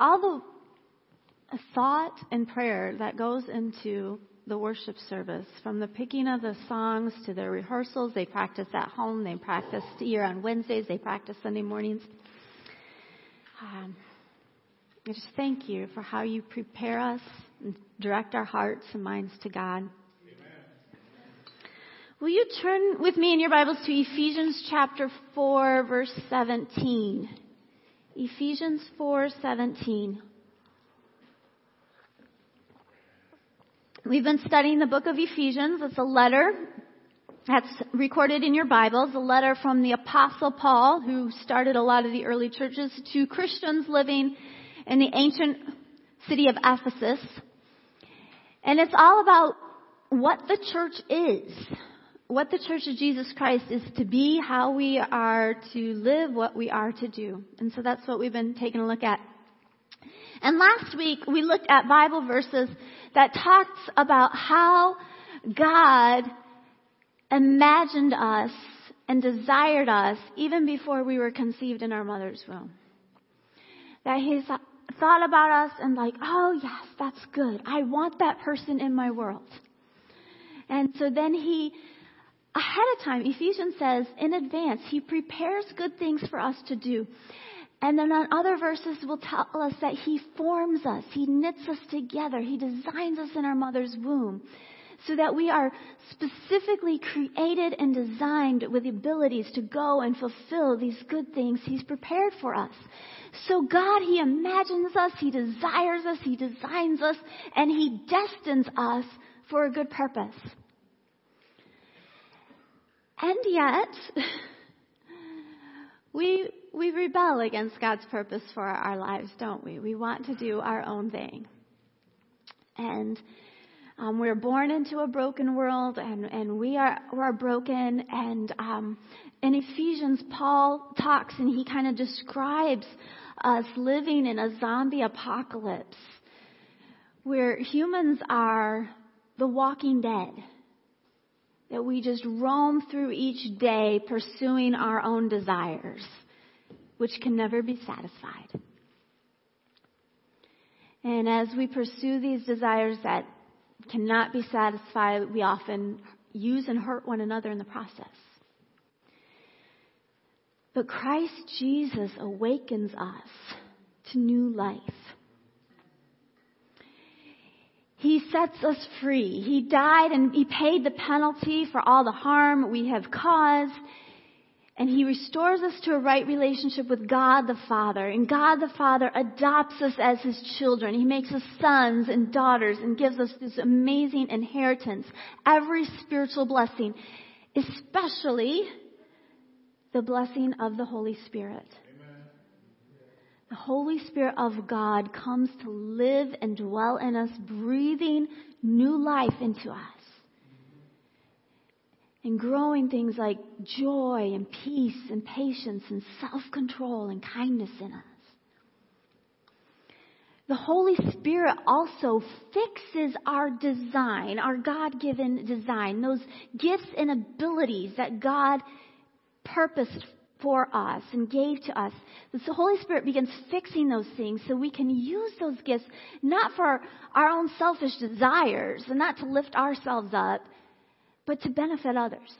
all the thought and prayer that goes into the worship service, from the picking of the songs to the rehearsals, they practice at home, they practice here on Wednesdays, they practice Sunday mornings. Um, I just thank you for how you prepare us and direct our hearts and minds to God. Amen. Will you turn with me in your Bibles to Ephesians chapter 4 verse 17? Ephesians 4:17. We've been studying the book of Ephesians. It's a letter that's recorded in your Bibles, a letter from the apostle Paul, who started a lot of the early churches, to Christians living in the ancient city of Ephesus. And it's all about what the church is what the Church of Jesus Christ is to be, how we are to live, what we are to do. And so that's what we've been taking a look at. And last week we looked at Bible verses that talks about how God imagined us and desired us even before we were conceived in our mother's womb. That He thought about us and like, oh yes, that's good. I want that person in my world. And so then He ahead of time, Ephesians says in advance, He prepares good things for us to do. And then on other verses will tell us that He forms us, He knits us together, He designs us in our mother's womb. So that we are specifically created and designed with the abilities to go and fulfill these good things He's prepared for us. So God, He imagines us, He desires us, He designs us, and He destines us for a good purpose. And yet, we, we rebel against God's purpose for our lives, don't we? We want to do our own thing. And um, we're born into a broken world, and, and we are we're broken. And um, in Ephesians, Paul talks and he kind of describes us living in a zombie apocalypse, where humans are the walking dead that we just roam through each day pursuing our own desires, which can never be satisfied. And as we pursue these desires that cannot be satisfied, we often use and hurt one another in the process. But Christ Jesus awakens us to new life. He sets us free. He died and He paid the penalty for all the harm we have caused. And He restores us to a right relationship with God the Father. And God the Father adopts us as His children. He makes us sons and daughters and gives us this amazing inheritance. Every spiritual blessing, especially the blessing of the Holy Spirit. The Holy Spirit of God comes to live and dwell in us, breathing new life into us. And growing things like joy and peace and patience and self-control and kindness in us. The Holy Spirit also fixes our design, our God-given design, those gifts and abilities that God purposed for us and gave to us. The Holy Spirit begins fixing those things so we can use those gifts not for our own selfish desires and not to lift ourselves up, but to benefit others.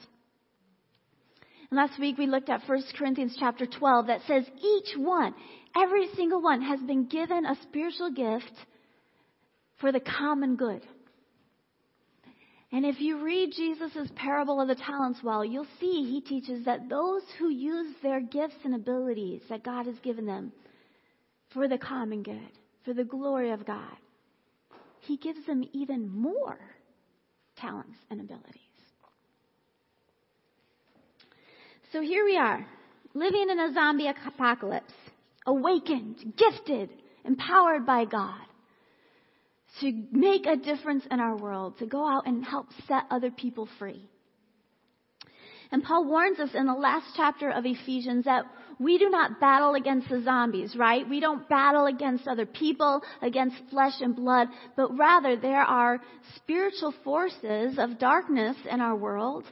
And last week we looked at 1 Corinthians chapter 12 that says each one, every single one has been given a spiritual gift for the common good. And if you read Jesus' parable of the talents well, you'll see he teaches that those who use their gifts and abilities that God has given them for the common good, for the glory of God, he gives them even more talents and abilities. So here we are, living in a zombie apocalypse, awakened, gifted, empowered by God to make a difference in our world, to go out and help set other people free. And Paul warns us in the last chapter of Ephesians that we do not battle against the zombies, right? We don't battle against other people, against flesh and blood, but rather there are spiritual forces of darkness in our world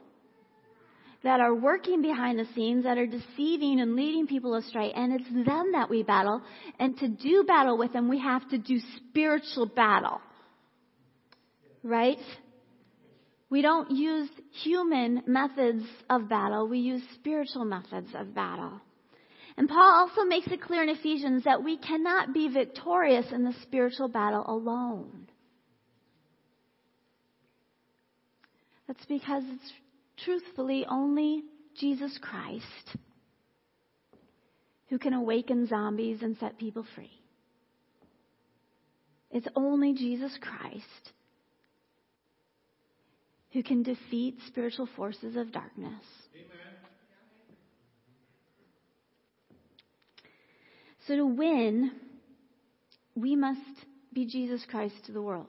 that are working behind the scenes, that are deceiving and leading people astray, and it's them that we battle. And to do battle with them, we have to do spiritual battle. Right? We don't use human methods of battle, we use spiritual methods of battle. And Paul also makes it clear in Ephesians that we cannot be victorious in the spiritual battle alone. That's because it's truthfully only Jesus Christ who can awaken zombies and set people free. It's only Jesus Christ who can defeat spiritual forces of darkness. Amen. So to win, we must be Jesus Christ to the world.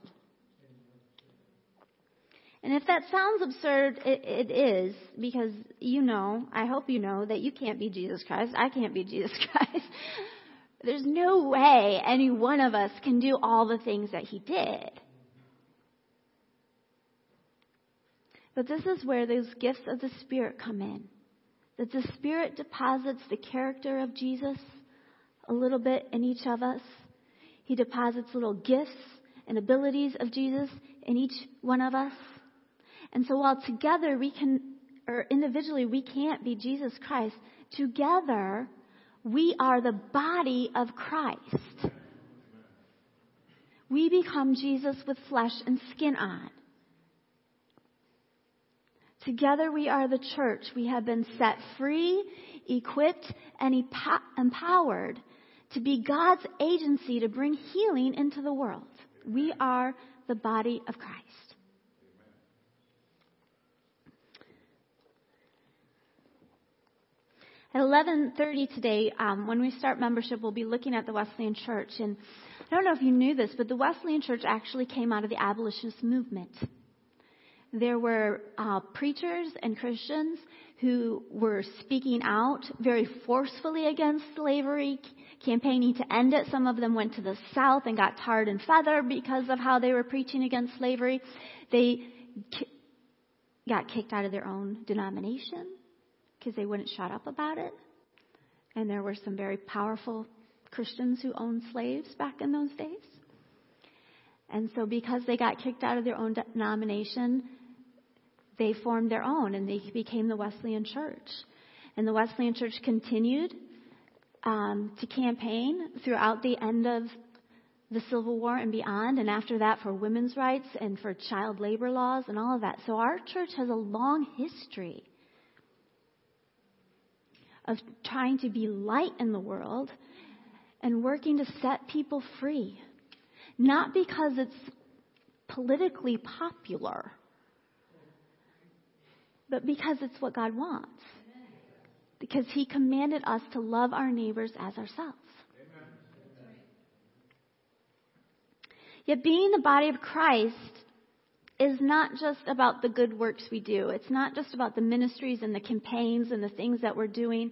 And if that sounds absurd, it, it is, because you know, I hope you know, that you can't be Jesus Christ. I can't be Jesus Christ. There's no way any one of us can do all the things that he did. But this is where those gifts of the Spirit come in. That the Spirit deposits the character of Jesus a little bit in each of us. He deposits little gifts and abilities of Jesus in each one of us. And so while together we can, or individually we can't be Jesus Christ, together we are the body of Christ. We become Jesus with flesh and skin on. Together we are the church. We have been set free, equipped, and empowered to be God's agency to bring healing into the world. We are the body of Christ. At 11:30 today, um, when we start membership, we'll be looking at the Wesleyan Church. And I don't know if you knew this, but the Wesleyan Church actually came out of the abolitionist movement. There were uh, preachers and Christians who were speaking out very forcefully against slavery, campaigning to end it. Some of them went to the South and got tarred and feathered because of how they were preaching against slavery. They got kicked out of their own denomination because they wouldn't shut up about it. And there were some very powerful Christians who owned slaves back in those days. And so because they got kicked out of their own denomination, they formed their own and they became the Wesleyan Church. And the Wesleyan Church continued um, to campaign throughout the end of the Civil War and beyond, and after that for women's rights and for child labor laws and all of that. So our church has a long history of trying to be light in the world and working to set people free. Not because it's politically popular, but because it's what God wants. Because He commanded us to love our neighbors as ourselves. Yet being the body of Christ is not just about the good works we do. It's not just about the ministries and the campaigns and the things that we're doing.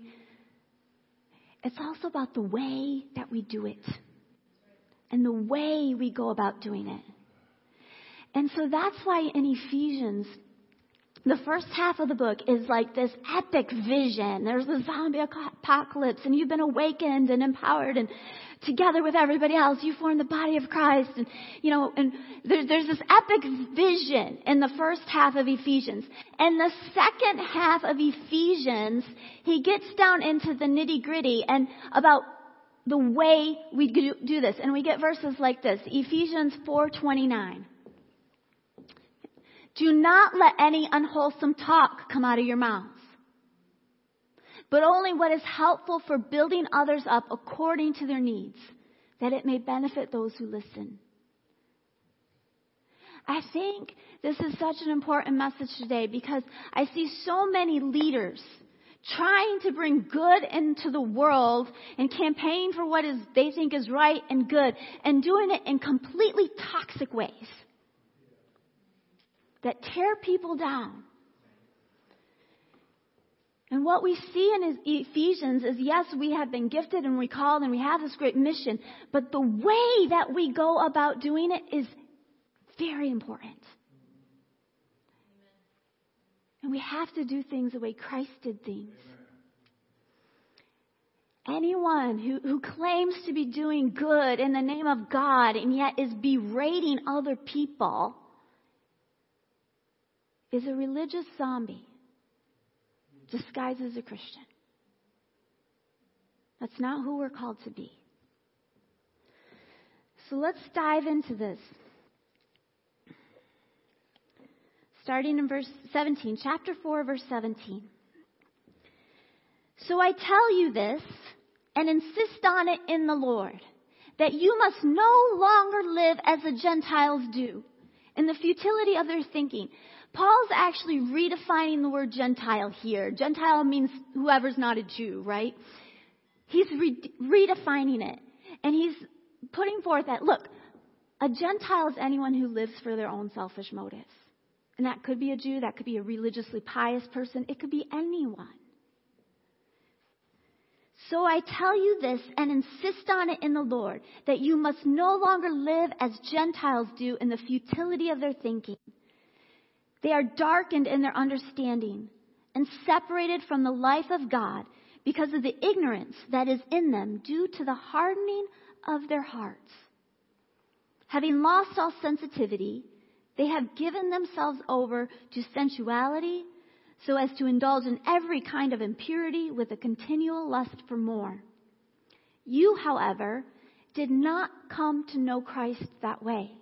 It's also about the way that we do it and the way we go about doing it. And so that's why in Ephesians, the first half of the book is like this epic vision. There's a zombie apocalypse and you've been awakened and empowered and together with everybody else you form the body of Christ and you know and there, there's this epic vision in the first half of Ephesians. And the second half of Ephesians, he gets down into the nitty gritty and about the way we do this. And we get verses like this. Ephesians 429. Do not let any unwholesome talk come out of your mouths, but only what is helpful for building others up according to their needs, that it may benefit those who listen. I think this is such an important message today because I see so many leaders trying to bring good into the world and campaign for what is they think is right and good and doing it in completely toxic ways that tear people down. And what we see in Ephesians is yes, we have been gifted and recalled and we have this great mission, but the way that we go about doing it is very important. And we have to do things the way Christ did things. Anyone who, who claims to be doing good in the name of God and yet is berating other people is a religious zombie disguised as a Christian. That's not who we're called to be. So let's dive into this. Starting in verse 17, chapter 4, verse 17. So I tell you this and insist on it in the Lord, that you must no longer live as the Gentiles do, in the futility of their thinking. Paul's actually redefining the word Gentile here. Gentile means whoever's not a Jew, right? He's re- redefining it. And he's putting forth that, look, a Gentile is anyone who lives for their own selfish motives. And that could be a Jew, that could be a religiously pious person, it could be anyone. So I tell you this and insist on it in the Lord, that you must no longer live as Gentiles do in the futility of their thinking. They are darkened in their understanding and separated from the life of God because of the ignorance that is in them due to the hardening of their hearts. Having lost all sensitivity, they have given themselves over to sensuality so as to indulge in every kind of impurity with a continual lust for more. You, however, did not come to know Christ that way.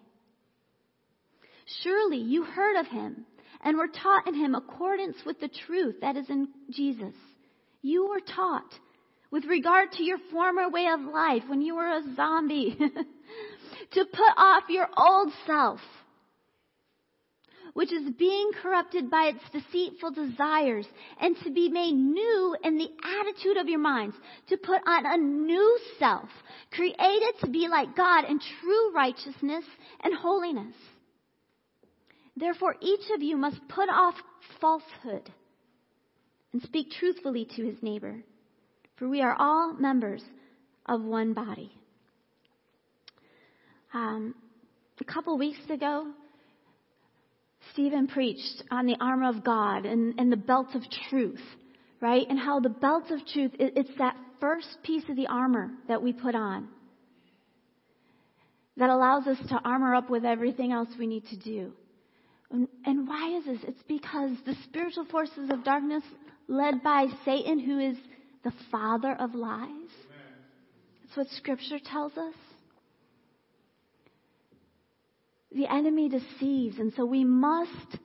Surely you heard of him and were taught in him accordance with the truth that is in Jesus. You were taught with regard to your former way of life when you were a zombie to put off your old self which is being corrupted by its deceitful desires, and to be made new in the attitude of your minds, to put on a new self, created to be like God in true righteousness and holiness. Therefore, each of you must put off falsehood and speak truthfully to his neighbor, for we are all members of one body. Um, a couple weeks ago, Stephen preached on the armor of God and, and the belt of truth, right? And how the belt of truth, it, it's that first piece of the armor that we put on that allows us to armor up with everything else we need to do. And, why is this? It's because the spiritual forces of darkness, led by Satan, who is the father of lies, that's what Scripture tells us the enemy deceives, and so we must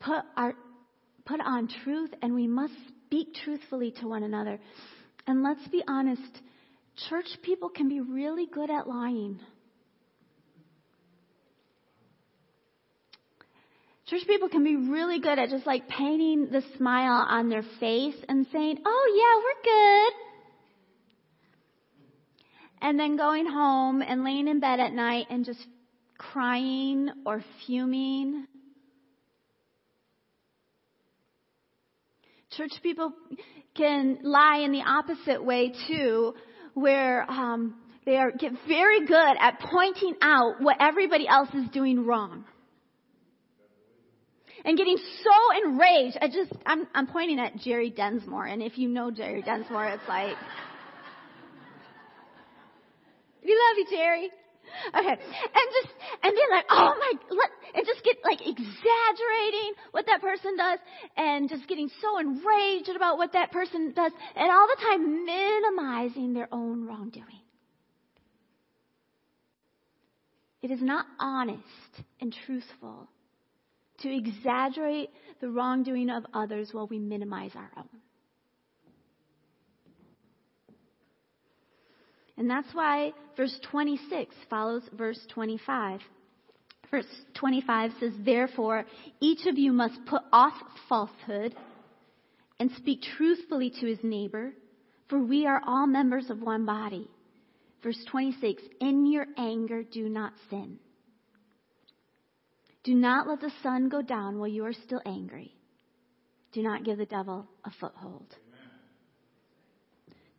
put our put on truth and we must speak truthfully to one another. And let's be honest, church people can be really good at lying. Church people can be really good at just like painting the smile on their face and saying, oh yeah, we're good and then going home and laying in bed at night and just crying or fuming. Church people can lie in the opposite way too, where um, they are get very good at pointing out what everybody else is doing wrong. And getting so enraged. I just, I'm, I'm pointing at Jerry Densmore, and if you know Jerry Densmore, it's like, we love you, Jerry. Okay. And just, and be like, oh my, let, and just get like exaggerating what that person does and just getting so enraged about what that person does and all the time minimizing their own wrongdoing. It is not honest and truthful to exaggerate the wrongdoing of others while we minimize our own. And that's why verse 26 follows verse 25. Verse 25 says, Therefore, each of you must put off falsehood and speak truthfully to his neighbor, for we are all members of one body. Verse 26, In your anger, do not sin. Do not let the sun go down while you are still angry. Do not give the devil a foothold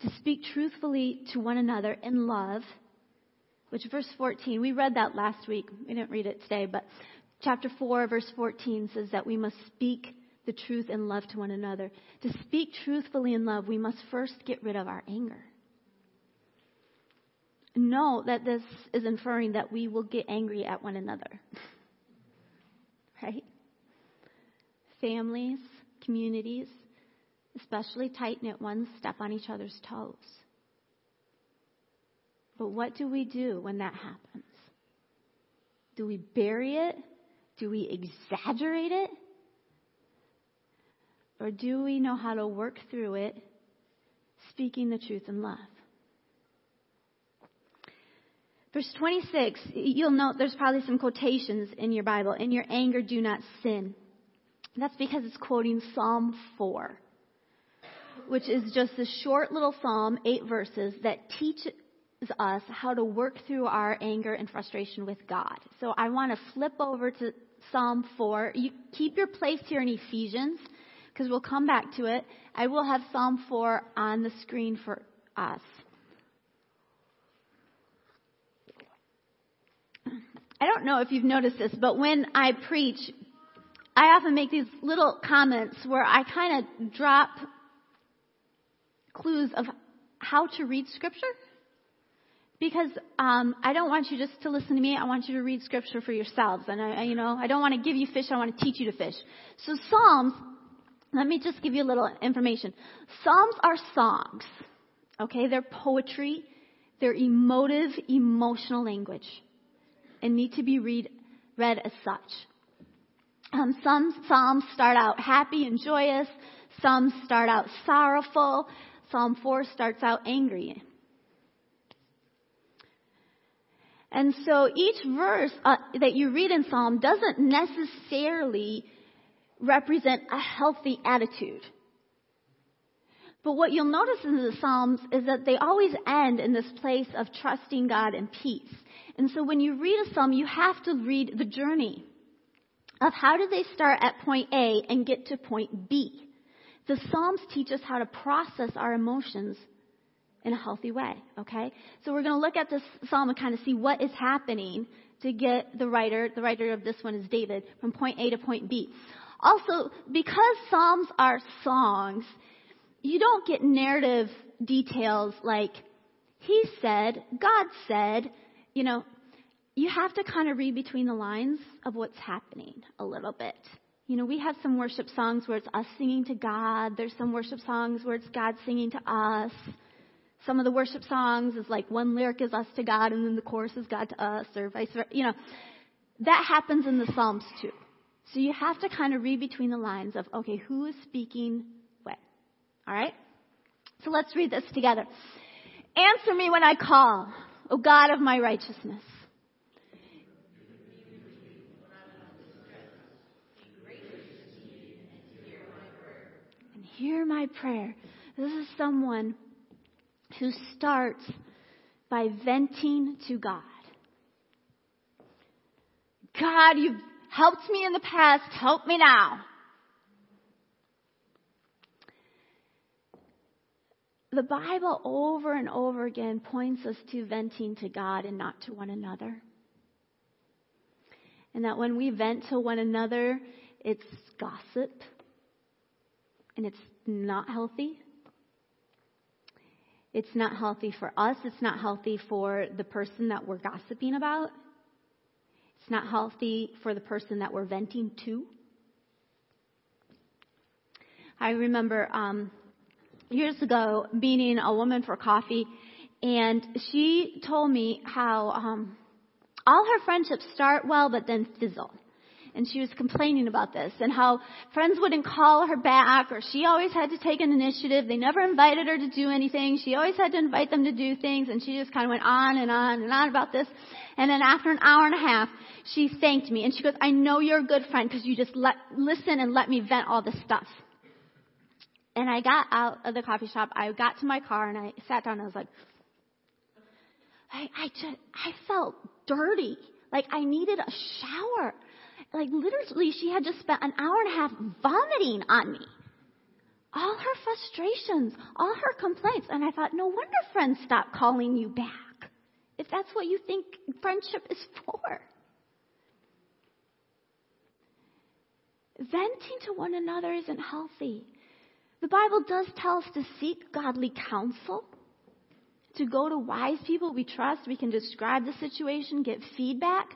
to speak truthfully to one another in love, which verse 14, we read that last week. We didn't read it today, but Chapter 4, verse 14 says that we must speak the truth in love to one another. To speak truthfully in love, we must first get rid of our anger. Know that this is inferring that we will get angry at one another. right? Families, communities, especially tight knit ones, step on each other's toes. But what do we do when that happens? Do we bury it? Do we exaggerate it? Or do we know how to work through it, speaking the truth in love? Verse 26, you'll note there's probably some quotations in your Bible. In your anger, do not sin. That's because it's quoting Psalm 4, which is just a short little psalm, eight verses, that teaches us how to work through our anger and frustration with God. So I want to flip over to Psalm 4. You keep your place here in Ephesians because we'll come back to it. I will have Psalm 4 on the screen for us. I don't know if you've noticed this, but when I preach, I often make these little comments where I kind of drop clues of how to read scripture. Because um, I don't want you just to listen to me. I want you to read scripture for yourselves. And I, you know, I don't want to give you fish. I want to teach you to fish. So Psalms let me just give you a little information. Psalms are songs. Okay? They're poetry. They're emotive, emotional language and need to be read, read as such. Um, some psalms start out happy and joyous. Some start out sorrowful. Psalm 4 starts out angry. And so each verse uh, that you read in Psalm doesn't necessarily represent a healthy attitude. But what you'll notice in the Psalms is that they always end in this place of trusting God and peace. And so when you read a Psalm, you have to read the journey of how do they start at point A and get to point B. The Psalms teach us how to process our emotions in a healthy way, okay? So we're going to look at this Psalm and kind of see what is happening to get the writer, the writer of this one is David, from point A to point B. Also, because Psalms are songs, you don't get narrative details like, he said, God said, you know, you have to kind of read between the lines of what's happening a little bit. You know, we have some worship songs where it's us singing to God. There's some worship songs where it's God singing to us. Some of the worship songs is like one lyric is us to God and then the chorus is God to us or vice versa. You know, that happens in the Psalms too. So you have to kind of read between the lines of, okay, who is speaking what? Alright? So let's read this together. Answer me when I call, O God of my righteousness. And hear my prayer. This is someone who starts by venting to God. God, you've helped me in the past, help me now. The Bible over and over again points us to venting to God and not to one another. And that when we vent to one another, it's gossip and it's not healthy. It's not healthy for us. It's not healthy for the person that we're gossiping about. It's not healthy for the person that we're venting to. I remember um, years ago meeting a woman for coffee, and she told me how um, all her friendships start well, but then fizzle. And she was complaining about this and how friends wouldn't call her back or she always had to take an initiative. They never invited her to do anything. She always had to invite them to do things and she just kind of went on and on and on about this. And then after an hour and a half, she thanked me and she goes, I know you're a good friend because you just let, listen and let me vent all this stuff. And I got out of the coffee shop. I got to my car and I sat down and I was like, I, I just, I felt dirty. Like I needed a shower. Like literally she had just spent an hour and a half vomiting on me. All her frustrations, all her complaints. And I thought, no wonder friends stop calling you back if that's what you think friendship is for. venting to one another isn't healthy. The Bible does tell us to seek godly counsel, to go to wise people we trust. We can describe the situation, get feedback.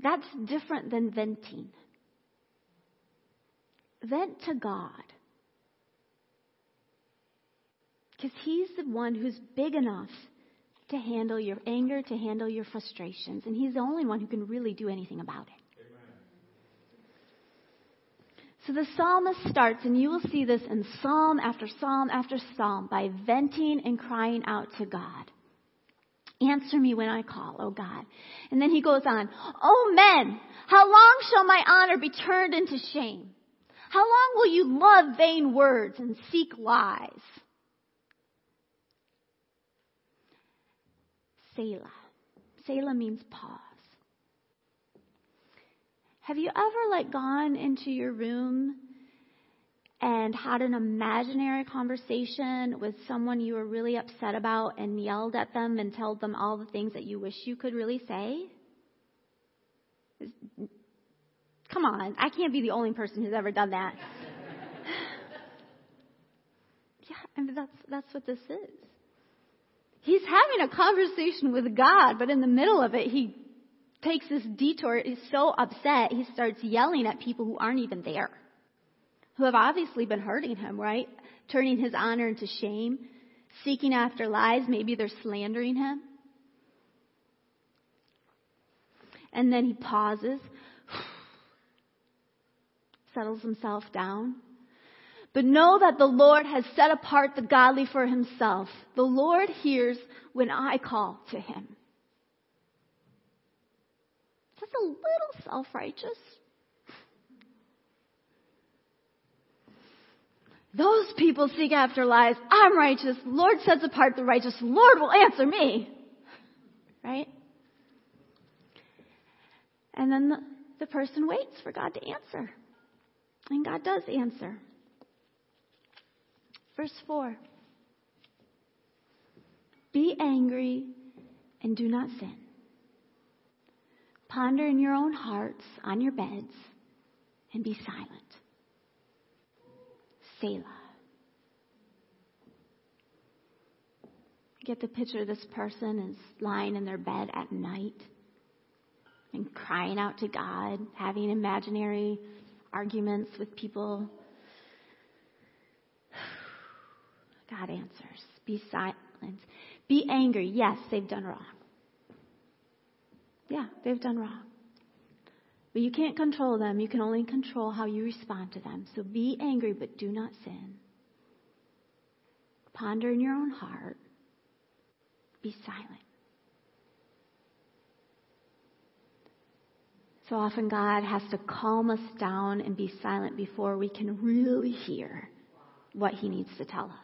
That's different than venting. Vent to God. Because He's the one who's big enough to handle your anger, to handle your frustrations. And He's the only one who can really do anything about it. So the psalmist starts, and you will see this in psalm after psalm after psalm, by venting and crying out to God. Answer me when I call, O God. And then he goes on, O men, how long shall my honor be turned into shame? How long will you love vain words and seek lies? Selah. Selah means pause. Have you ever like gone into your room and had an imaginary conversation with someone you were really upset about and yelled at them and told them all the things that you wish you could really say? Come on, I can't be the only person who's ever done that. yeah, I mean that's that's what this is. He's having a conversation with God, but in the middle of it, he takes this detour, He's so upset, he starts yelling at people who aren't even there, who have obviously been hurting him, right? Turning his honor into shame, seeking after lies, maybe they're slandering him. And then he pauses, settles himself down. But know that the Lord has set apart the godly for himself. The Lord hears when I call to him. A little self righteous. Those people seek after lies. I'm righteous. Lord sets apart the righteous. Lord will answer me. Right? And then the, the person waits for God to answer. And God does answer. Verse 4 Be angry and do not sin. Ponder in your own hearts on your beds and be silent. Selah. Get the picture of this person is lying in their bed at night and crying out to God, having imaginary arguments with people. God answers. Be silent. Be angry. Yes, they've done wrong. Yeah, they've done wrong. But you can't control them. You can only control how you respond to them. So be angry, but do not sin. Ponder in your own heart. Be silent. So often God has to calm us down and be silent before we can really hear what He needs to tell us.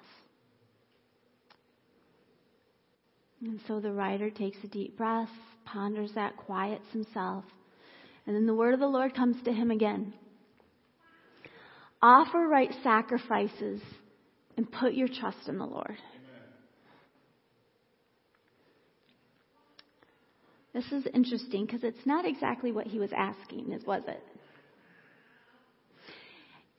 And so the writer takes a deep breath, ponders that, quiets himself, and then the word of the Lord comes to him again. Offer right sacrifices and put your trust in the Lord. This is interesting because it's not exactly what he was asking, was it?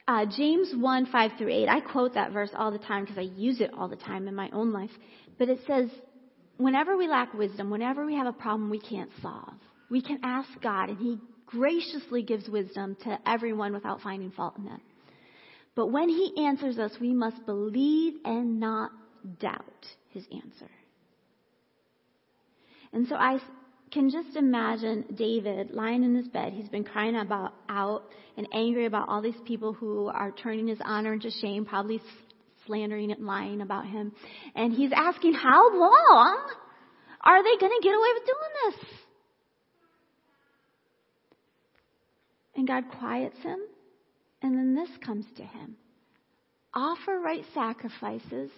Uh, James 1, 5 through 8. I quote that verse all the time because I use it all the time in my own life. But it says, whenever we lack wisdom, whenever we have a problem we can't solve, we can ask God and He graciously gives wisdom to everyone without finding fault in them. But when He answers us, we must believe and not doubt His answer. And so I can just imagine David lying in his bed. He's been crying about out and angry about all these people who are turning his honor into shame, probably slandering and lying about him. And he's asking, how long are they going to get away with doing this? And God quiets him. And then this comes to him. Offer right sacrifices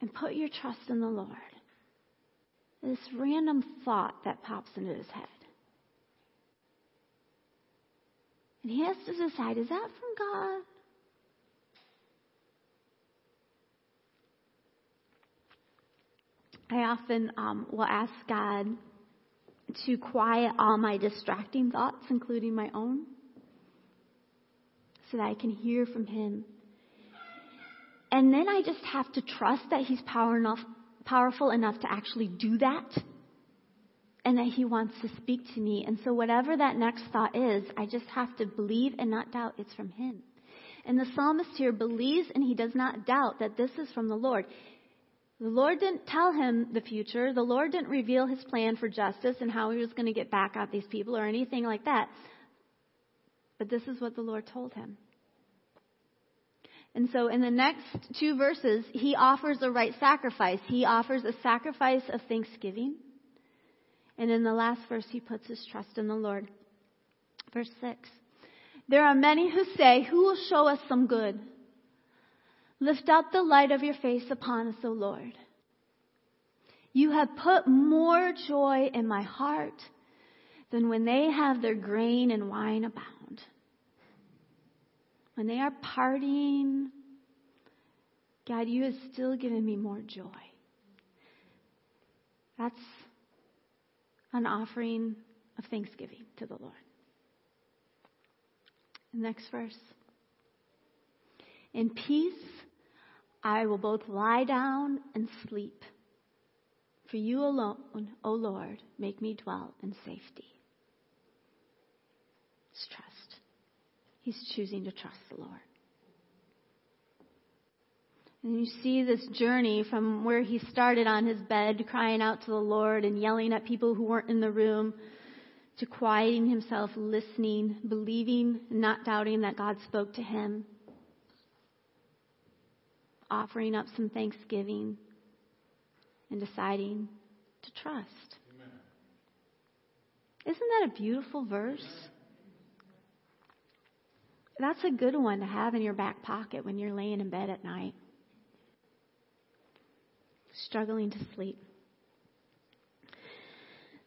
and put your trust in the Lord. This random thought that pops into his head. And he has to decide, is that from God? I often um, will ask God to quiet all my distracting thoughts, including my own, so that I can hear from Him. And then I just have to trust that He's power enough, powerful enough to actually do that. And that He wants to speak to me. And so whatever that next thought is, I just have to believe and not doubt it's from Him. And the psalmist here believes and he does not doubt that this is from the Lord. The Lord didn't tell him the future. The Lord didn't reveal his plan for justice and how he was going to get back at these people or anything like that. But this is what the Lord told him. And so in the next two verses, he offers a right sacrifice. He offers a sacrifice of thanksgiving. And in the last verse, he puts his trust in the Lord. Verse 6. There are many who say, Who will show us some good? Lift up the light of your face upon us, O Lord. You have put more joy in my heart than when they have their grain and wine abound. When they are partying, God, you have still given me more joy. That's an offering of thanksgiving to the Lord. Next verse. In peace, I will both lie down and sleep. For you alone, O Lord, make me dwell in safety. It's trust. He's choosing to trust the Lord. And you see this journey from where he started on his bed, crying out to the Lord and yelling at people who weren't in the room, to quieting himself, listening, believing, not doubting that God spoke to him, offering up some thanksgiving, and deciding to trust. Amen. Isn't that a beautiful verse? That's a good one to have in your back pocket when you're laying in bed at night, struggling to sleep.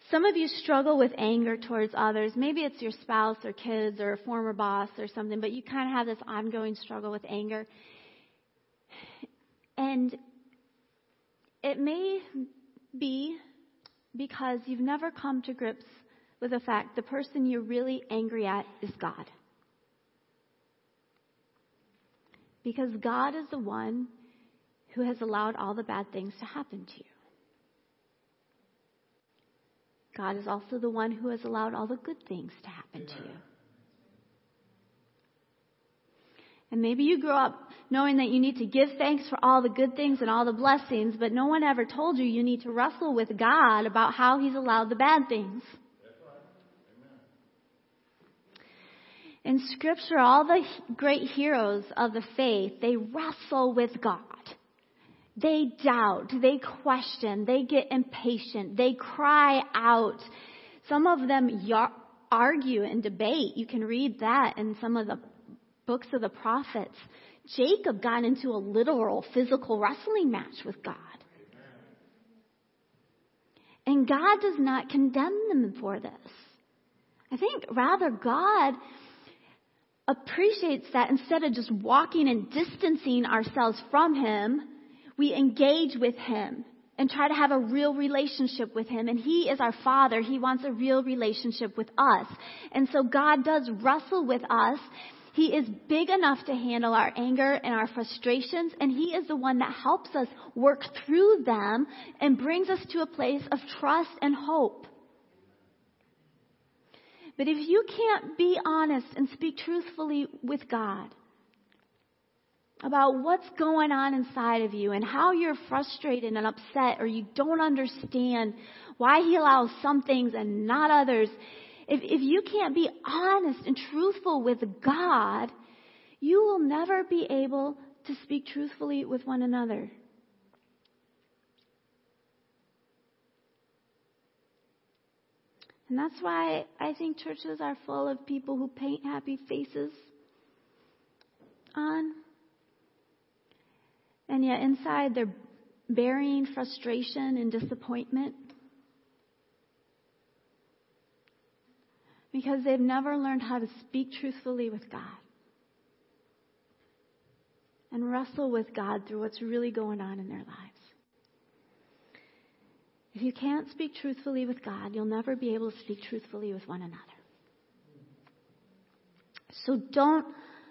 Some of you struggle with anger towards others. Maybe it's your spouse or kids or a former boss or something, but you kind of have this ongoing struggle with anger. And it may be because you've never come to grips with the fact the person you're really angry at is God. Because God is the one who has allowed all the bad things to happen to you. God is also the one who has allowed all the good things to happen to you. And maybe you grew up knowing that you need to give thanks for all the good things and all the blessings, but no one ever told you you need to wrestle with God about how He's allowed the bad things. In Scripture, all the great heroes of the faith, they wrestle with God. They doubt, they question, they get impatient, they cry out. Some of them y- argue and debate. You can read that in some of the books of the prophets. Jacob got into a literal physical wrestling match with God. And God does not condemn them for this. I think rather God appreciates that instead of just walking and distancing ourselves from Him, we engage with Him and try to have a real relationship with Him. And He is our Father. He wants a real relationship with us. And so God does wrestle with us. He is big enough to handle our anger and our frustrations, and He is the one that helps us work through them and brings us to a place of trust and hope. But if you can't be honest and speak truthfully with God, about what's going on inside of you and how you're frustrated and upset or you don't understand why he allows some things and not others. If, if you can't be honest and truthful with God, you will never be able to speak truthfully with one another. And that's why I think churches are full of people who paint happy faces on and yet inside they're burying frustration and disappointment. Because they've never learned how to speak truthfully with God and wrestle with God through what's really going on in their lives. If you can't speak truthfully with God, you'll never be able to speak truthfully with one another. So don't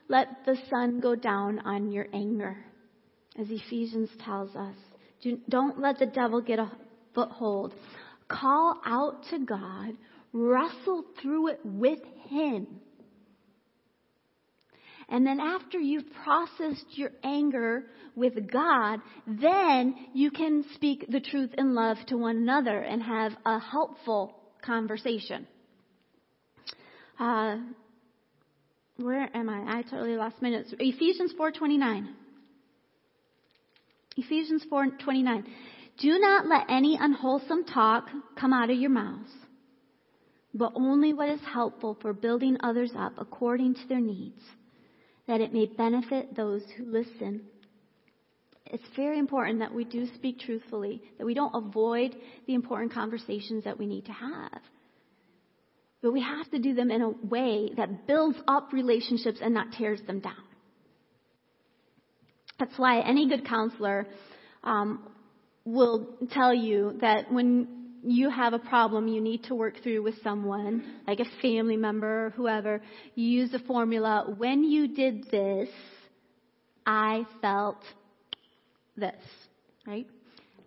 let the sun go down on your anger, as Ephesians tells us. Don't let the devil get a foothold. Call out to God, wrestle through it with Him. And then after you've processed your anger with God, then you can speak the truth in love to one another and have a helpful conversation. Uh, where am I? I totally lost my notes. Ephesians 4:29. Ephesians 4:29. Do not let any unwholesome talk come out of your mouths, but only what is helpful for building others up according to their needs, that it may benefit those who listen. It's very important that we do speak truthfully, that we don't avoid the important conversations that we need to have. But we have to do them in a way that builds up relationships and not tears them down. That's why any good counselor um, will tell you that when you have a problem you need to work through with someone, like a family member or whoever, you use the formula, when you did this, I felt this, right?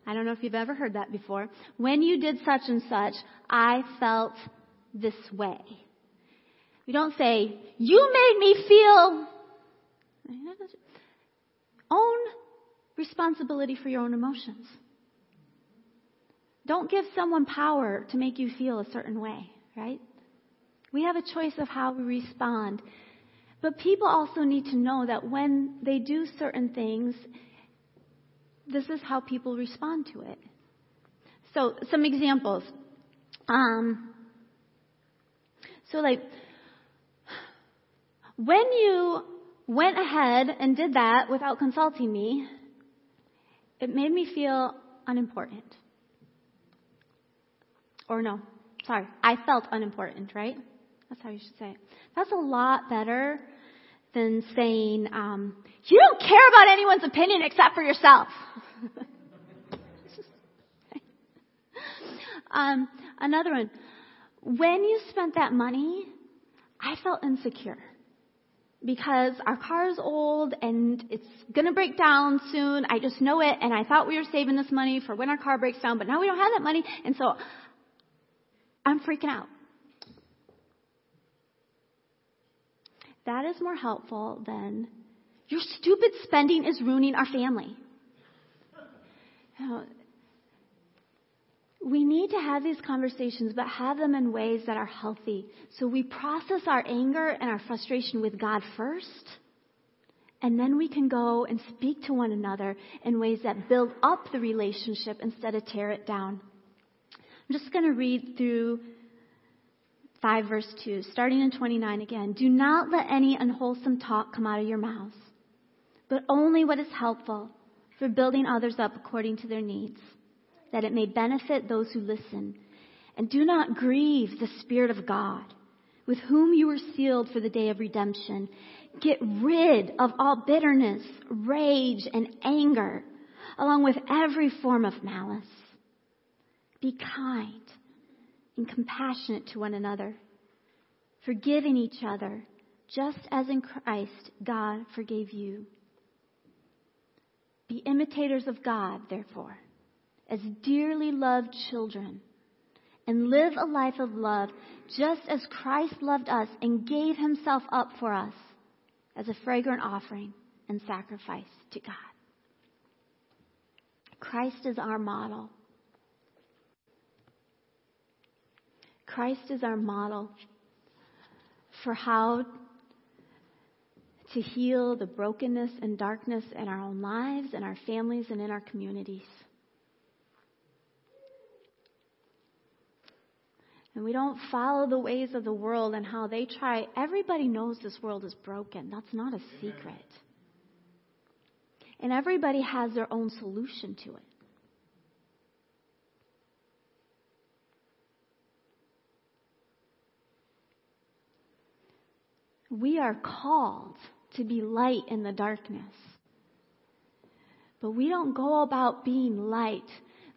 I don't know if you've ever heard that before. When you did such and such, I felt this way. We don't say, you made me feel. Own responsibility for your own emotions. Don't give someone power to make you feel a certain way, right? We have a choice of how we respond. But people also need to know that when they do certain things, this is how people respond to it. So, some examples. Um, so, like, when you went ahead and did that without consulting me, it made me feel unimportant. Or no, sorry, I felt unimportant, right? That's how you should say it. That's a lot better than saying, um, you don't care about anyone's opinion except for yourself. um, another one. When you spent that money, I felt insecure because our car is old and it's going to break down soon. I just know it. And I thought we were saving this money for when our car breaks down, but now we don't have that money. And so I'm freaking out. That is more helpful than your stupid spending is ruining our family. Know, we need to have these conversations, but have them in ways that are healthy. So we process our anger and our frustration with God first, and then we can go and speak to one another in ways that build up the relationship instead of tear it down. I'm just going to read through 5 verse 2, starting in 29 again. Do not let any unwholesome talk come out of your mouths, but only what is helpful for building others up according to their needs that it may benefit those who listen. And do not grieve the Spirit of God, with whom you were sealed for the day of redemption. Get rid of all bitterness, rage, and anger, along with every form of malice. Be kind and compassionate to one another, forgiving each other, just as in Christ God forgave you. Be imitators of God, therefore as dearly loved children and live a life of love just as Christ loved us and gave himself up for us as a fragrant offering and sacrifice to God. Christ is our model. Christ is our model for how to heal the brokenness and darkness in our own lives, in our families, and in our communities. and we don't follow the ways of the world and how they try, everybody knows this world is broken. That's not a secret. And everybody has their own solution to it. We are called to be light in the darkness. But we don't go about being light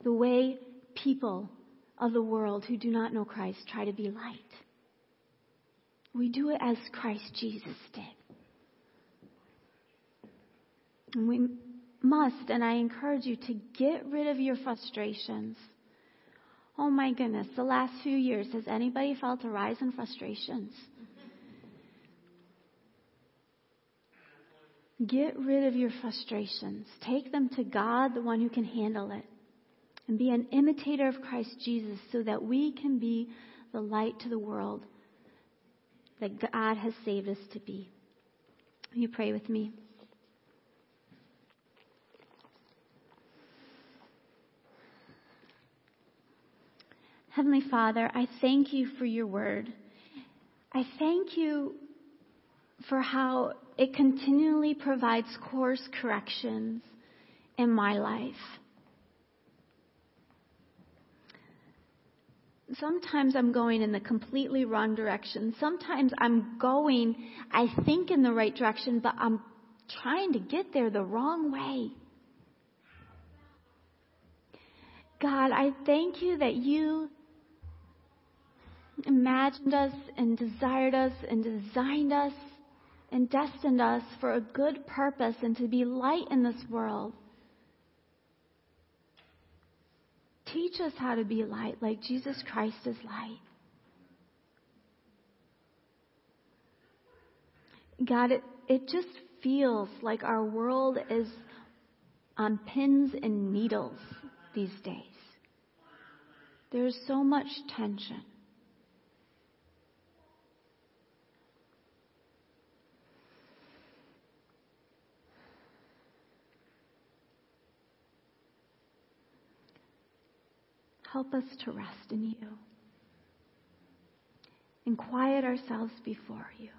the way people of the world who do not know Christ try to be light. We do it as Christ Jesus did. And we must, and I encourage you to get rid of your frustrations. Oh my goodness, the last few years, has anybody felt a rise in frustrations? Get rid of your frustrations. Take them to God, the one who can handle it. And be an imitator of Christ Jesus so that we can be the light to the world that God has saved us to be. Will you pray with me? Heavenly Father, I thank you for your word. I thank you for how it continually provides course corrections in my life. Sometimes I'm going in the completely wrong direction. Sometimes I'm going, I think, in the right direction, but I'm trying to get there the wrong way. God, I thank you that you imagined us and desired us and designed us and destined us for a good purpose and to be light in this world. Teach us how to be light like Jesus Christ is light. God, it, it just feels like our world is on pins and needles these days. There's so much tension. Help us to rest in you and quiet ourselves before you.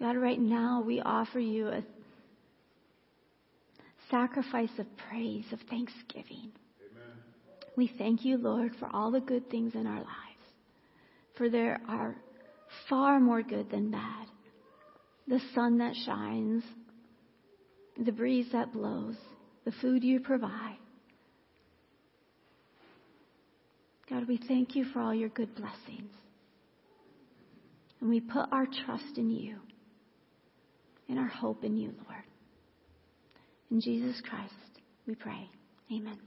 God, right now we offer you a sacrifice of praise, of thanksgiving. Amen. We thank you, Lord, for all the good things in our lives, for there are far more good than bad. The sun that shines, the breeze that blows, the food you provide. God, we thank you for all your good blessings. And we put our trust in you and our hope in you, Lord. In Jesus Christ, we pray. Amen.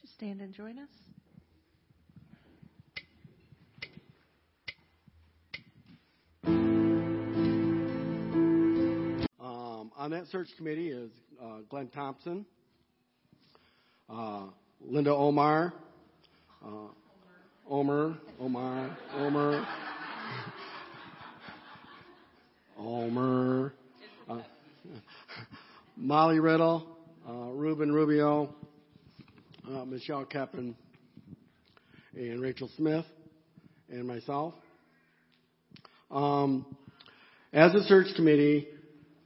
Just stand and join us. That search committee is uh, Glenn Thompson, uh, Linda Omar, uh, Omer, Omar, Omer, Omer, uh, Molly Riddle, uh, Ruben Rubio, uh, Michelle Keppen, and Rachel Smith, and myself. Um, as a search committee,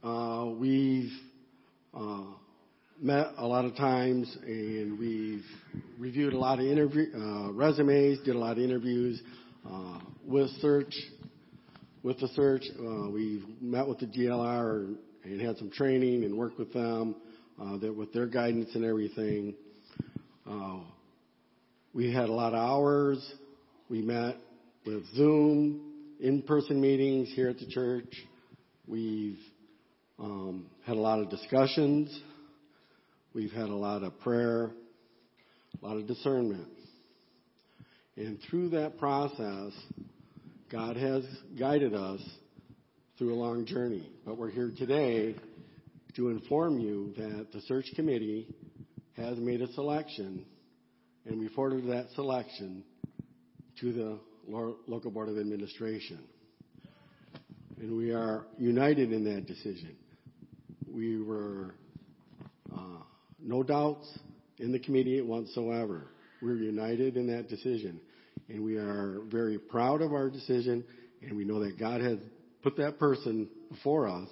uh, we've uh, met a lot of times and we've reviewed a lot of interview uh, resumes, did a lot of interviews uh, with search. With the search, uh, we've met with the GLR and had some training and worked with them uh, that with their guidance and everything. we had a lot of hours. We met with Zoom, in-person meetings here at the church. We've um, had a lot of discussions. We've had a lot of prayer, a lot of discernment. And through that process, God has guided us through a long journey. But we're here today to inform you that the search committee has made a selection, and we forwarded that selection to the local board of administration. And we are united in that decision we were uh, no doubts in the committee whatsoever. We're united in that decision, and we are very proud of our decision, and we know that God has put that person before us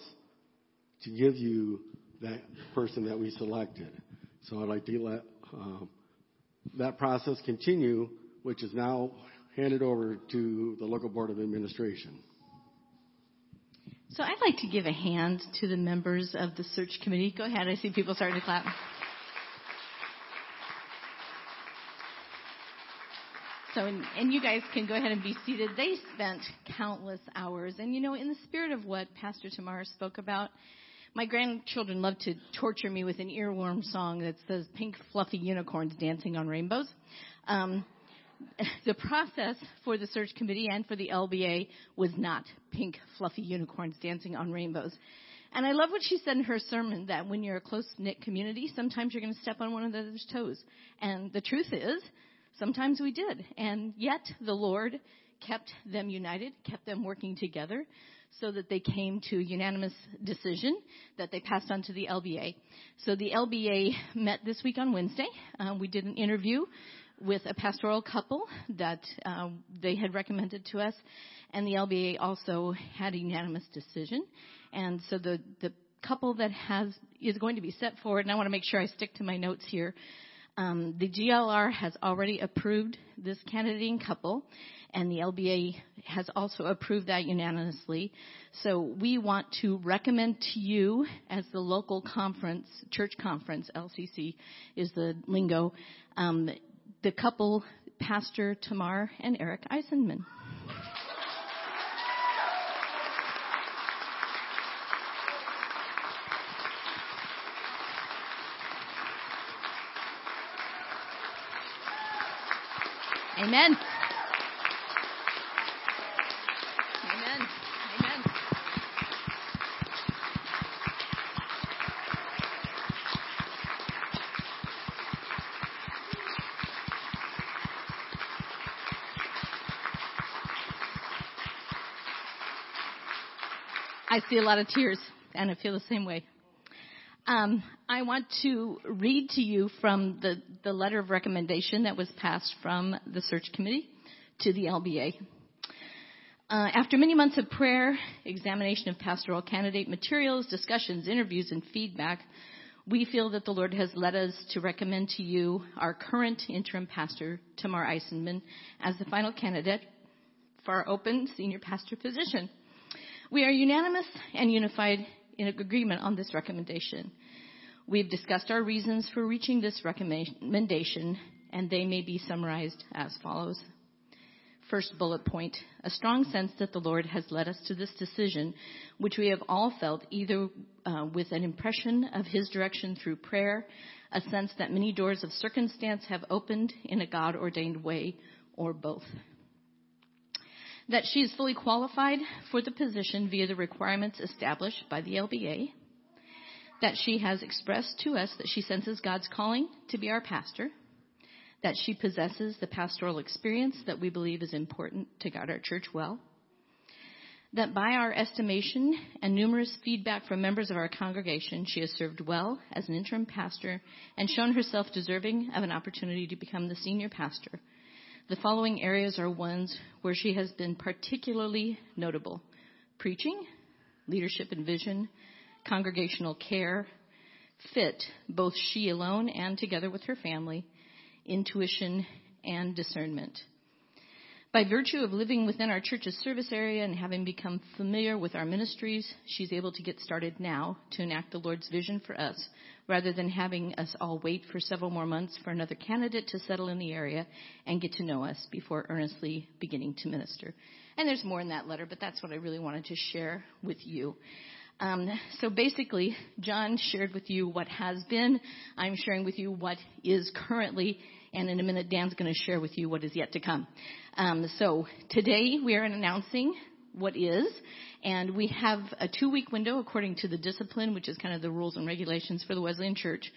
to give you that person that we selected. So I'd like to let um, that process continue, which is now handed over to the local board of administration. So I'd like to give a hand to the members of the search committee. Go ahead. I see people starting to clap. So, and, and, you guys can go ahead and be seated. They spent countless hours. And you know, in the spirit of what Pastor Tamara spoke about, my grandchildren love to torture me with an earworm song that says pink fluffy unicorns dancing on rainbows. Um, the process for the search committee and for the LBA was not pink fluffy unicorns dancing on rainbows. And I love what she said in her sermon that when you're a close knit community, sometimes you're going to step on one another's toes. And the truth is, sometimes we did. And yet the Lord kept them united, kept them working together so that they came to a unanimous decision that they passed on to the LBA. So the LBA met this week on Wednesday. Uh, we did an interview with a pastoral couple that uh, they had recommended to us, and the LBA also had a unanimous decision. And so the the couple that has is going to be set forward, and I want to make sure I stick to my notes here. Um, the GLR has already approved this candidate and couple, and the LBA has also approved that unanimously. So we want to recommend to you, as the local conference, church conference, LCC is the lingo, um, the couple, Pastor Tamar and Eric Eisenman. Amen. I see a lot of tears, and I feel the same way. Um, I want to read to you from the, the letter of recommendation that was passed from the search committee to the LBA. Uh, after many months of prayer, examination of pastoral candidate materials, discussions, interviews, and feedback, we feel that the Lord has led us to recommend to you our current interim pastor, Tamar Eisenman, as the final candidate for our open senior pastor position. We are unanimous and unified in agreement on this recommendation. We've discussed our reasons for reaching this recommendation, and they may be summarized as follows. First bullet point, a strong sense that the Lord has led us to this decision, which we have all felt either uh, with an impression of His direction through prayer, a sense that many doors of circumstance have opened in a God ordained way, or both that she is fully qualified for the position via the requirements established by the LBA, that she has expressed to us that she senses God's calling to be our pastor, that she possesses the pastoral experience that we believe is important to guide our church well, that by our estimation and numerous feedback from members of our congregation, she has served well as an interim pastor and shown herself deserving of an opportunity to become the senior pastor the following areas are ones where she has been particularly notable preaching, leadership and vision, congregational care, fit, both she alone and together with her family, intuition, and discernment. By virtue of living within our church's service area and having become familiar with our ministries, she's able to get started now to enact the Lord's vision for us, rather than having us all wait for several more months for another candidate to settle in the area and get to know us before earnestly beginning to minister. And there's more in that letter, but that's what I really wanted to share with you. Um, so basically, John shared with you what has been. I'm sharing with you what is currently and in a minute, Dan's going to share with you what is yet to come. Um, so today we are announcing what is, and we have a two-week window according to the discipline, which is kind of the rules and regulations for the Wesleyan Church.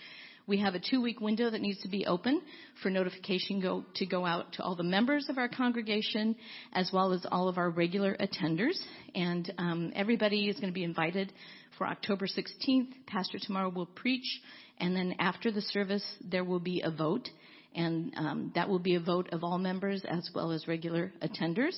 We have a two-week window that needs to be open for notification go, to go out to all the members of our congregation, as well as all of our regular attenders. And um, everybody is going to be invited for October 16th. Pastor Tamar will preach, and then after the service, there will be a vote and um, that will be a vote of all members as well as regular attenders.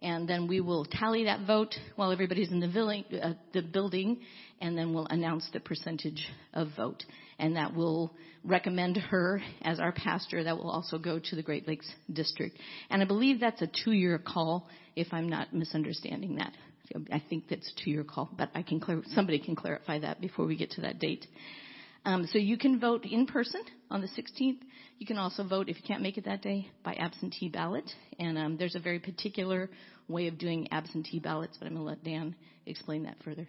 And then we will tally that vote while everybody's in the, uh, the building, and then we'll announce the percentage of vote. And that will recommend her as our pastor. That will also go to the Great Lakes District. And I believe that's a two-year call, if I'm not misunderstanding that. I think that's a two-year call, but I can clar- somebody can clarify that before we get to that date. Um, so you can vote in person on the 16th. You can also vote if you can't make it that day by absentee ballot. And um, there's a very particular way of doing absentee ballots, but I'm going to let Dan explain that further.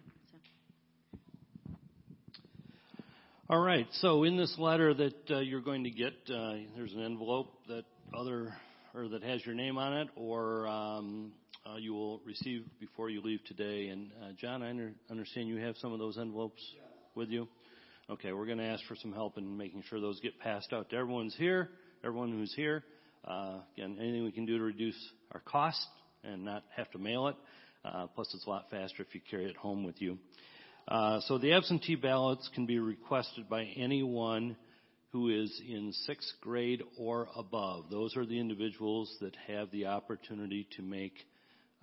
All right. So in this letter that uh, you're going to get, uh, there's an envelope that other or that has your name on it, or um, uh, you will receive before you leave today. And uh, John, I under, understand you have some of those envelopes yeah. with you. Okay, we're going to ask for some help in making sure those get passed out to everyone's here, everyone who's here. Uh, again, anything we can do to reduce our cost and not have to mail it. Uh, plus, it's a lot faster if you carry it home with you. Uh, so the absentee ballots can be requested by anyone who is in sixth grade or above. Those are the individuals that have the opportunity to make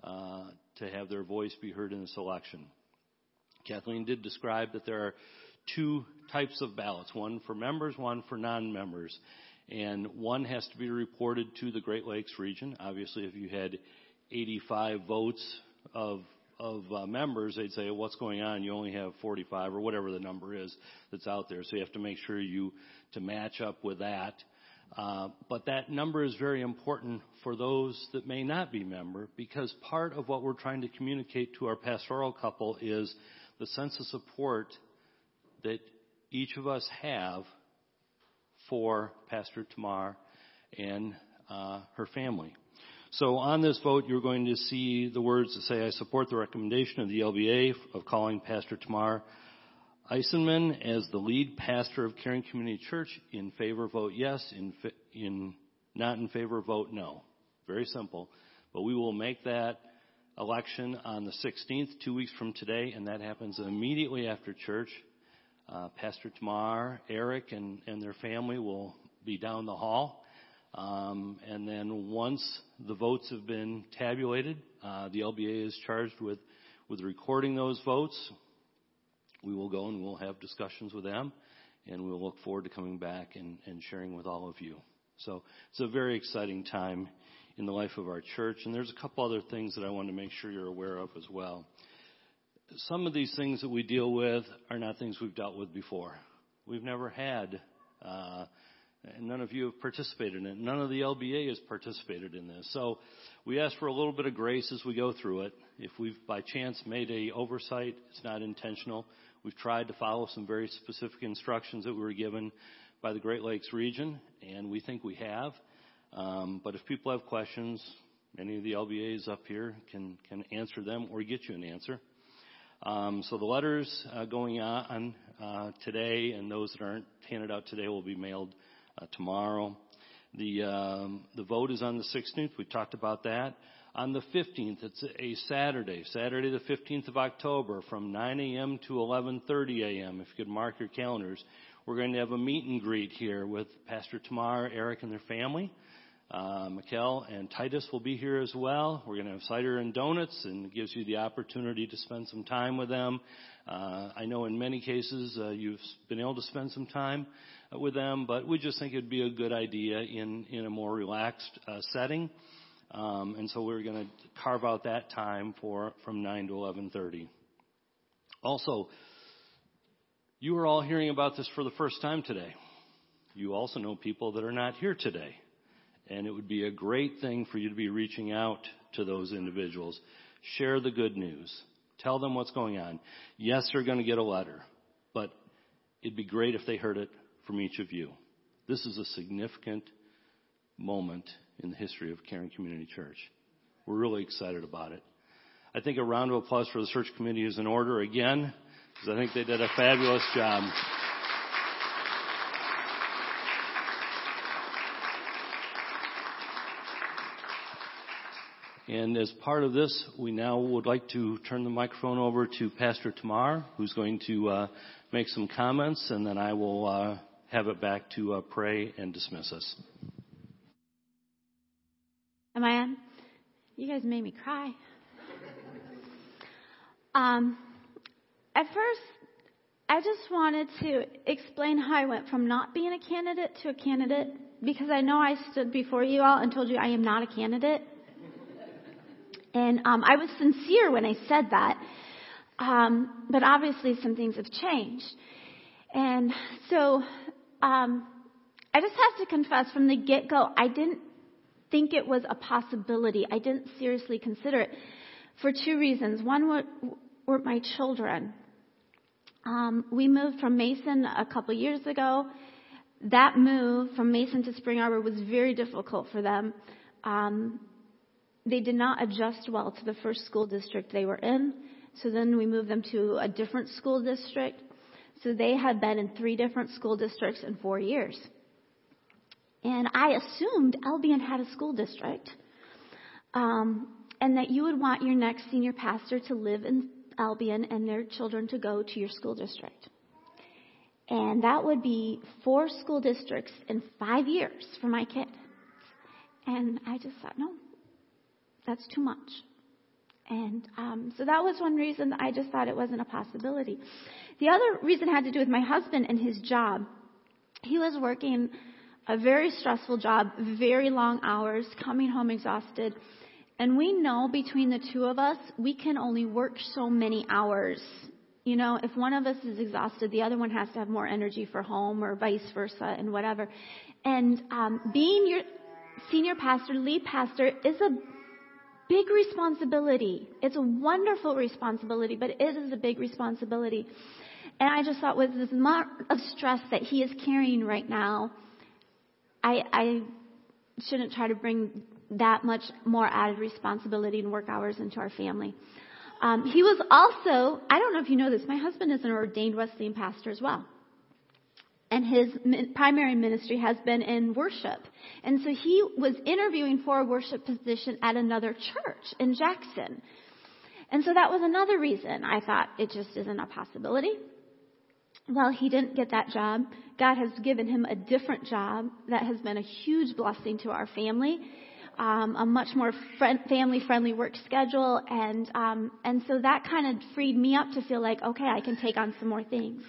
uh, to have their voice be heard in this election. Kathleen did describe that there are two types of ballots, one for members, one for non-members. And one has to be reported to the Great Lakes region. Obviously, if you had 85 votes of of uh, members, they'd say, "What's going on? You only have 45 or whatever the number is that's out there." So you have to make sure you to match up with that. Uh, but that number is very important for those that may not be member because part of what we're trying to communicate to our pastoral couple is the sense of support that each of us have for Pastor Tamar and uh, her family. So on this vote, you're going to see the words that say, I support the recommendation of the LBA of calling Pastor Tamar Eisenman as the lead pastor of Caring Community Church. In favor, vote yes. In, in not in favor, vote no. Very simple. But we will make that election on the 16th, two weeks from today, and that happens immediately after church. Uh, Pastor Tamar, Eric, and, and their family will be down the hall. Um, and then once the votes have been tabulated, uh, the LBA is charged with, with recording those votes. We will go and we'll have discussions with them, and we'll look forward to coming back and, and sharing with all of you. So it's a very exciting time in the life of our church, and there's a couple other things that I want to make sure you're aware of as well some of these things that we deal with are not things we've dealt with before. We've never had, uh, and none of you have participated in it. None of the LBA has participated in this. So we ask for a little bit of grace as we go through it. If we've by chance made a oversight, it's not intentional. We've tried to follow some very specific instructions that we were given by the Great Lakes region, and we think we have. Um, but if people have questions, any of the LBAs up here can can answer them or get you an answer. Um, so the letters uh, going on uh, today and those that aren't handed out today will be mailed uh, tomorrow. The um, the vote is on the 16th. We talked about that. On the 15th, it's a Saturday, Saturday the 15th of October, from 9 a.m. to 11:30 a.m. If you could mark your calendars, we're going to have a meet and greet here with Pastor Tamar, Eric, and their family. Uh, Mikkel and Titus will be here as well. We're going to have cider and donuts, and it gives you the opportunity to spend some time with them. Uh, I know in many cases uh, you've been able to spend some time with them, but we just think it'd be a good idea in in a more relaxed uh, setting. Um, and so we're going to carve out that time for from 9 to 11:30. Also, you are all hearing about this for the first time today. You also know people that are not here today. And it would be a great thing for you to be reaching out to those individuals. Share the good news. Tell them what's going on. Yes, they're going to get a letter, but it'd be great if they heard it from each of you. This is a significant moment in the history of Caring Community Church. We're really excited about it. I think a round of applause for the search committee is in order again, because I think they did a fabulous job. And as part of this, we now would like to turn the microphone over to Pastor Tamar, who's going to uh, make some comments, and then I will uh, have it back to uh, pray and dismiss us. Am I on? You guys made me cry. Um, at first, I just wanted to explain how I went from not being a candidate to a candidate because I know I stood before you all and told you I am not a candidate. And um, I was sincere when I said that. Um, but obviously some things have changed. And so um, I just have to confess from the get go, I didn't think it was a possibility. I didn't seriously consider it for two reasons. One were, were my children. Um, we moved from Mason a couple years ago. That move from Mason to Spring Arbor was very difficult for them. Um, they did not adjust well to the first school district they were in. So then we moved them to a different school district. So they had been in three different school districts in four years. And I assumed Albion had a school district, um, and that you would want your next senior pastor to live in Albion and their children to go to your school district. And that would be four school districts in five years for my kid. And I just thought, no, that's too much. And um, so that was one reason I just thought it wasn't a possibility. The other reason had to do with my husband and his job. He was working a very stressful job, very long hours, coming home exhausted. And we know between the two of us, we can only work so many hours. You know, if one of us is exhausted, the other one has to have more energy for home or vice versa and whatever. And um, being your senior pastor, lead pastor, is a big responsibility. It's a wonderful responsibility, but it is a big responsibility. And I just thought with this amount of stress that he is carrying right now, I, I shouldn't try to bring that much more added responsibility and work hours into our family. Um, he was also, I don't know if you know this, my husband is an ordained Wesleyan pastor as well and his primary ministry has been in worship. And so he was interviewing for a worship position at another church in Jackson. And so that was another reason I thought it just isn't a possibility. Well, he didn't get that job. God has given him a different job that has been a huge blessing to our family. Um, a much more friend, family-friendly work schedule, and um, and so that kind of freed me up to feel like, okay, I can take on some more things.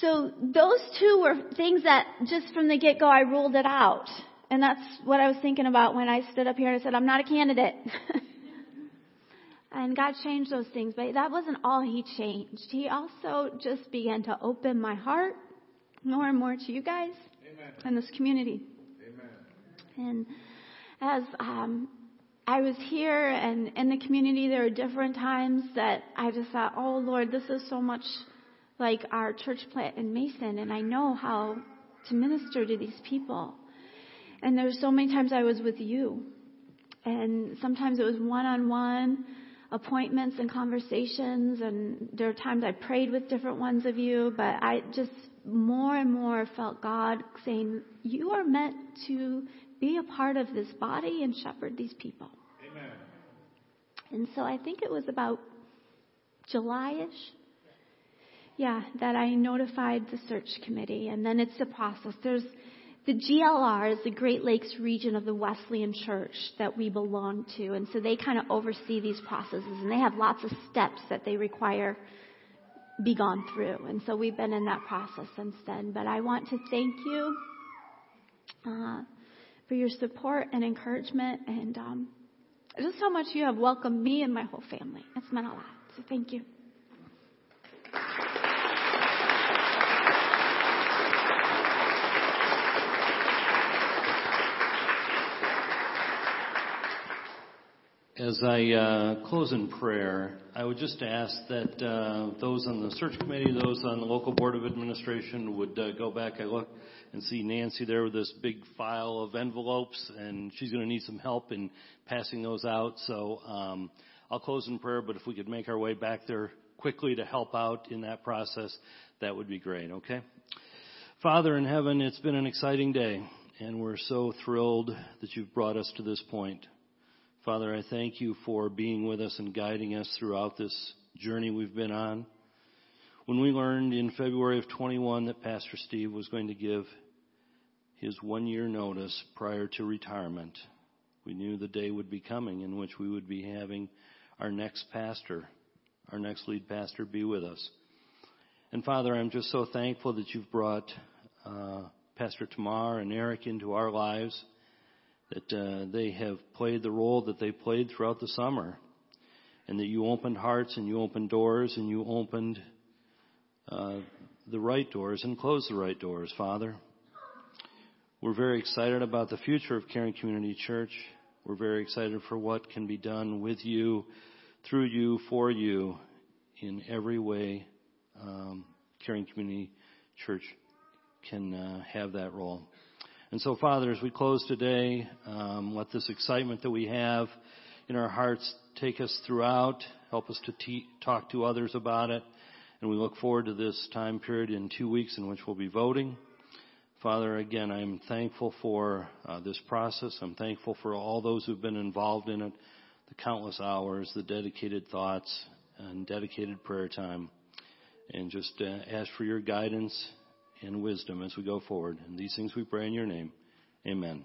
So those two were things that just from the get-go I ruled it out. And that's what I was thinking about when I stood up here and I said, I'm not a candidate. and God changed those things, but that wasn't all He changed. He also just began to open my heart more and more to you guys Amen. and this community. Amen. And as um, I was here and in the community, there were different times that I just thought, oh Lord, this is so much like our church plant in Mason, and I know how to minister to these people. And there's so many times I was with you, and sometimes it was one-on-one appointments and conversations, and there are times I prayed with different ones of you, but I just more and more felt God saying, "You are meant to be a part of this body and shepherd these people." Amen. And so I think it was about July-ish yeah, that I notified the search committee, and then it's a process. There's the GLR is the Great Lakes region of the Wesleyan Church that we belong to, and so they kind of oversee these processes, and they have lots of steps that they require be gone through, and so we've been in that process since then. But I want to thank you uh, for your support and encouragement, and um, just how much you have welcomed me and my whole family. It's meant a lot. So thank you. As I uh, close in prayer, I would just ask that uh, those on the search committee, those on the local board of administration would uh, go back. I look and see Nancy there with this big file of envelopes, and she's going to need some help in passing those out. So um, I'll close in prayer, but if we could make our way back there quickly to help out in that process, that would be great. Okay. Father in heaven, it's been an exciting day, and we're so thrilled that you've brought us to this point. Father, I thank you for being with us and guiding us throughout this journey we've been on. When we learned in February of 21 that Pastor Steve was going to give his one year notice prior to retirement, We knew the day would be coming in which we would be having our next pastor, our next lead pastor be with us. And Father, I'm just so thankful that you've brought uh, Pastor Tamar and Eric into our lives, that uh, they have played the role that they played throughout the summer, and that you opened hearts and you opened doors and you opened uh, the right doors and closed the right doors, Father. We're very excited about the future of Caring Community Church. We're very excited for what can be done with you, through you, for you, in every way. Um, Caring Community Church can uh, have that role. And so, Father, as we close today, um, let this excitement that we have in our hearts take us throughout, help us to te- talk to others about it, and we look forward to this time period in two weeks in which we'll be voting. Father, again, I'm thankful for uh, this process. I'm thankful for all those who've been involved in it, the countless hours, the dedicated thoughts, and dedicated prayer time. And just uh, ask for your guidance and wisdom as we go forward. And these things we pray in your name. Amen.